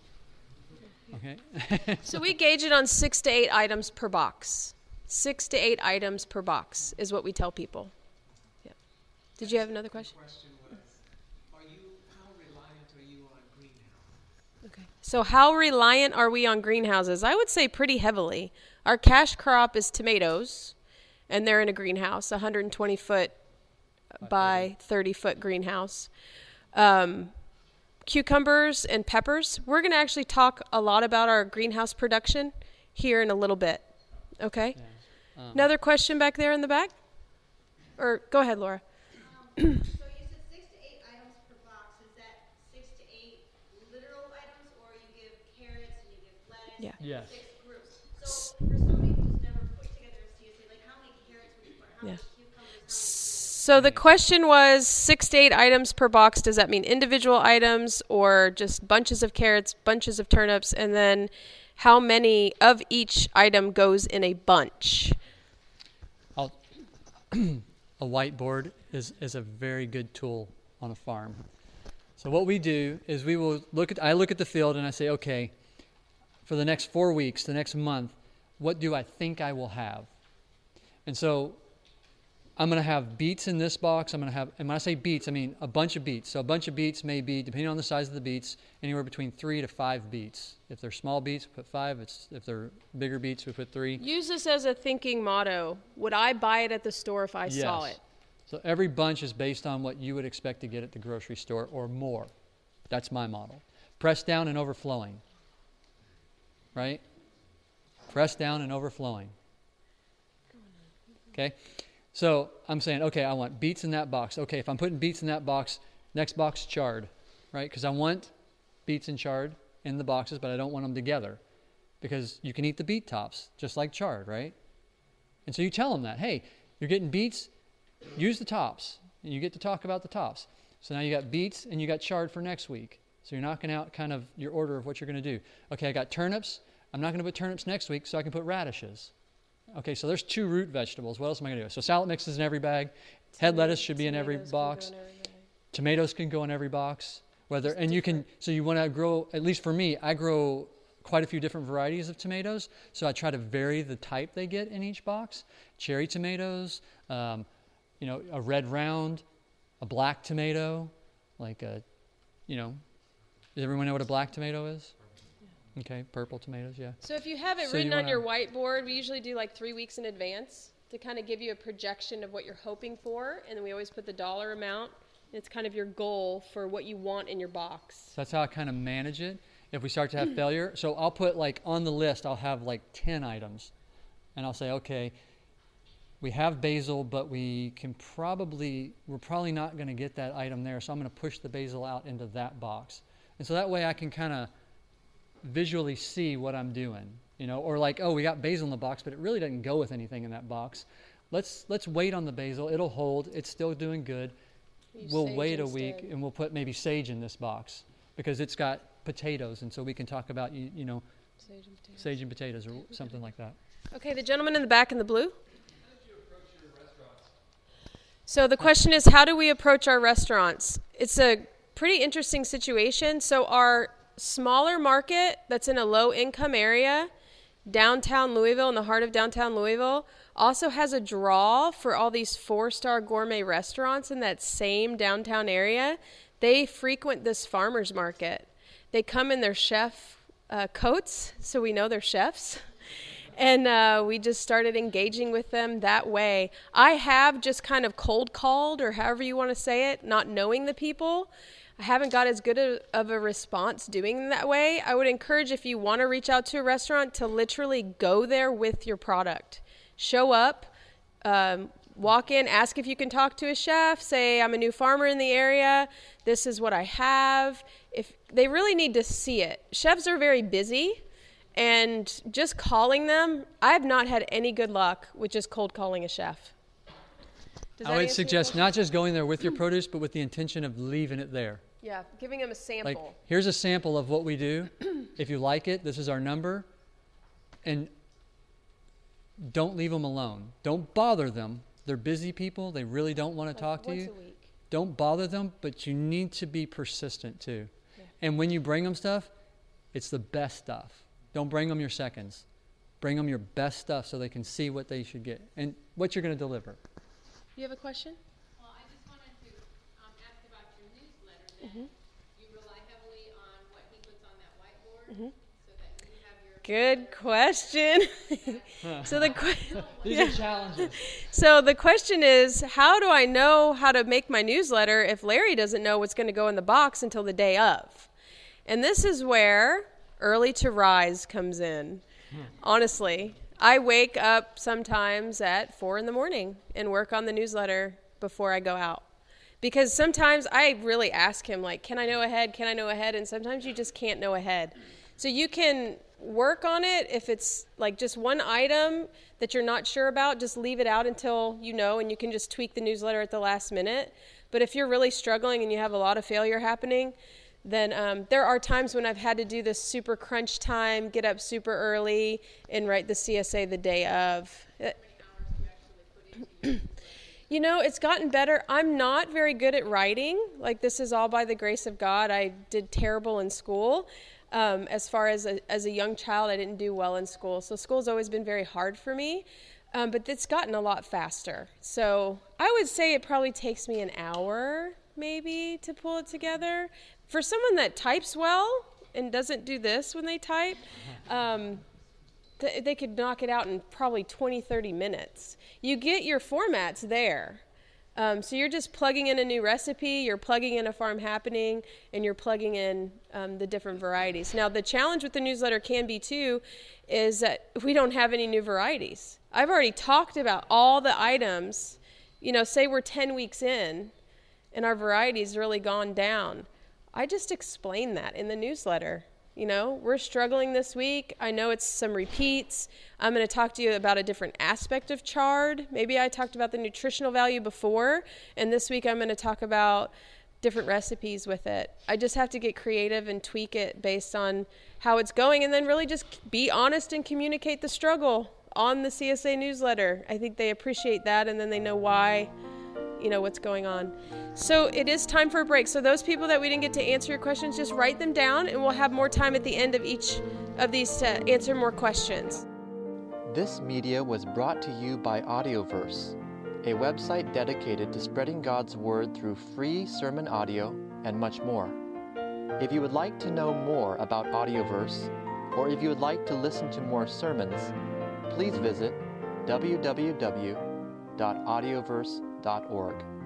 Okay? So we gauge it on six to eight items per box. Six to eight items per box is what we tell people. Yeah. Did you have another question? Question was, are you, how reliant are you on greenhouse? Okay. So how reliant are we on greenhouses? I would say pretty heavily. Our cash crop is tomatoes, and they're in a greenhouse, 120 foot by 30 foot greenhouse. Um, cucumbers and peppers. We're going to actually talk a lot about our greenhouse production here in a little bit. Okay. Um, Another question back there in the back? Or go ahead, Laura. So you said six to eight items per box. Is that six to eight literal items, or you give carrots and you give lettuce? Yeah. Yes. Six groups. So for somebody who's never put together a CSA, like how many carrots would you put? How Yeah. many cucumbers? So the question was six to eight items per box. Does that mean individual items or just bunches of carrots, bunches of turnips, and then how many of each item goes in a bunch? A whiteboard is, is a very good tool on a farm. So what we do is we will look at I look at the field and I say, okay, for the next four weeks, the next month, what do I think I will have? And so I'm going to have beets in this box. I'm going to have, and when I say beets, I mean a bunch of beets. So a bunch of beets may be, depending on the size of the beets, anywhere between three to five beets. If they're small beets, we put five. It's, if they're bigger beets, we put three. Use this as a thinking motto. Would I buy it at the store if I saw Yes. it? So every bunch is based on what you would expect to get at the grocery store or more. That's my model. Pressed down and overflowing. Right? Pressed down and overflowing. Okay? So I'm saying, okay, I want beets in that box. Okay, if I'm putting beets in that box, next box chard, right? Because I want beets and chard in the boxes, but I don't want them together because you can eat the beet tops just like chard, right? And so you tell them that, hey, you're getting beets, use the tops, and you get to talk about the tops. So now you got beets and you got chard for next week. So you're knocking out kind of your order of what you're going to do. Okay, I got turnips. I'm not going to put turnips next week, so I can put radishes. Okay, so there's two root vegetables. What else am I going to do? So salad mix is in every bag. Head lettuce should be in every Tomatoes box. in every. Tomatoes can go in every box. Whether and you can so you want to grow at least for me, I grow quite a few different varieties of tomatoes. So I try to vary the type they get in each box. Cherry tomatoes, um, you know, a red round, a black tomato, like a, you know, does everyone know what a black tomato is? Okay, purple tomatoes, yeah. So if you have it So you written on your whiteboard, we usually do like three weeks in advance to kind of give you a projection of what you're hoping for, and then we always put the dollar amount. It's kind of your goal for what you want in your box. So that's how I kind of manage it. If we start to have failure, so I'll put like on the list, I'll have like 10 items. And I'll say, okay, we have basil, but we can probably, we're probably not going to get that item there. So I'm going to push the basil out into that box. And so that way I can kind of visually see what I'm doing. You know, or like, oh, we got basil in the box, but it really doesn't go with anything in that box. Let's let's wait on the basil. It'll hold. It's still doing good Use we'll sage wait a week and we'll put maybe sage in this box because it's got potatoes and so we can talk about you, you know Sage and potatoes. sage and potatoes or something like that Okay, the gentleman in the back in the blue. So the question is, how do we approach our restaurants? It's a pretty interesting situation. So our smaller market that's in a low income area, downtown Louisville, in the heart of downtown Louisville, also has a draw for all these four star gourmet restaurants in that same downtown area. They frequent this farmers market. They come in their chef uh, coats, so we know they're chefs and uh, we just started engaging with them that way. I have just kind of cold called, or however you want to say it, not knowing the people. I haven't got as good a, of a response doing that way. I would encourage if you want to reach out to a restaurant to literally go there with your product. Show up, um, walk in, ask if you can talk to a chef, say, I'm a new farmer in the area, this is what I have. If they really need to see it. Chefs are very busy. And just calling them, I have not had any good luck with just cold calling a chef. I would suggest not just going there with your produce but with the intention of leaving it there Yeah, giving them a sample. like here's a sample of what we do if you like it this is our number and don't leave them alone don't bother them they're busy people they really don't want to Like talk to you don't bother them, but you need to be persistent too. And when you bring them stuff, it's the best stuff. Don't bring them your seconds. Bring them your best stuff so they can see what they should get and what you're going to deliver. You have a question? Well, I just wanted to um, ask about your newsletter. Then Mm-hmm. you rely heavily on what he puts on that whiteboard, Mm-hmm. so that you have your. Good question. so the que- These are challenges. so the question is, how do I know how to make my newsletter if Larry doesn't know what's going to go in the box until the day of? And this is where early to rise comes in. Honestly, I wake up sometimes at four in the morning and work on the newsletter before I go out. Because sometimes I really ask him, like, can I know ahead? Can I know ahead? And sometimes you just can't know ahead. So you can work on it if it's like just one item that you're not sure about, just leave it out until you know and you can just tweak the newsletter at the last minute. But if you're really struggling and you have a lot of failure happening, then um, there are times when I've had to do this super crunch time, get up super early, and write the CSA the day of. You know, it's gotten better. I'm not very good at writing. Like, this is all by the grace of God. I did terrible in school. Um, as far as a, as a young child, I didn't do well in school. So, school's always been very hard for me. Um, but it's gotten a lot faster. So, I would say it probably takes me an hour, maybe, to pull it together. For someone that types well and doesn't do this when they type, um, th- they could knock it out in probably 20, 30 minutes. You get your formats there. Um, so you're just plugging in a new recipe, you're plugging in a farm happening, and you're plugging in um, the different varieties. Now, the challenge with the newsletter can be too is that we don't have any new varieties. I've already talked about all the items. You know, say we're 10 weeks in and our variety's really gone down. I just explain that in the newsletter. You know, we're struggling this week. I know it's some repeats. I'm going to talk to you about a different aspect of chard. Maybe I talked about the nutritional value before, and this week I'm going to talk about different recipes with it. I just have to get creative and tweak it based on how it's going, and then really just be honest and communicate the struggle on the CSA newsletter. I think they appreciate that, and then they know why, you know, what's going on. So it is time for a break. So those people that we didn't get to answer your questions, just write them down, and we'll have more time at the end of each of these to answer more questions. This media was brought to you by Audioverse, a website dedicated to spreading God's Word through free sermon audio and much more. If you would like to know more about Audioverse, or if you would like to listen to more sermons, please visit www.audioverse.org.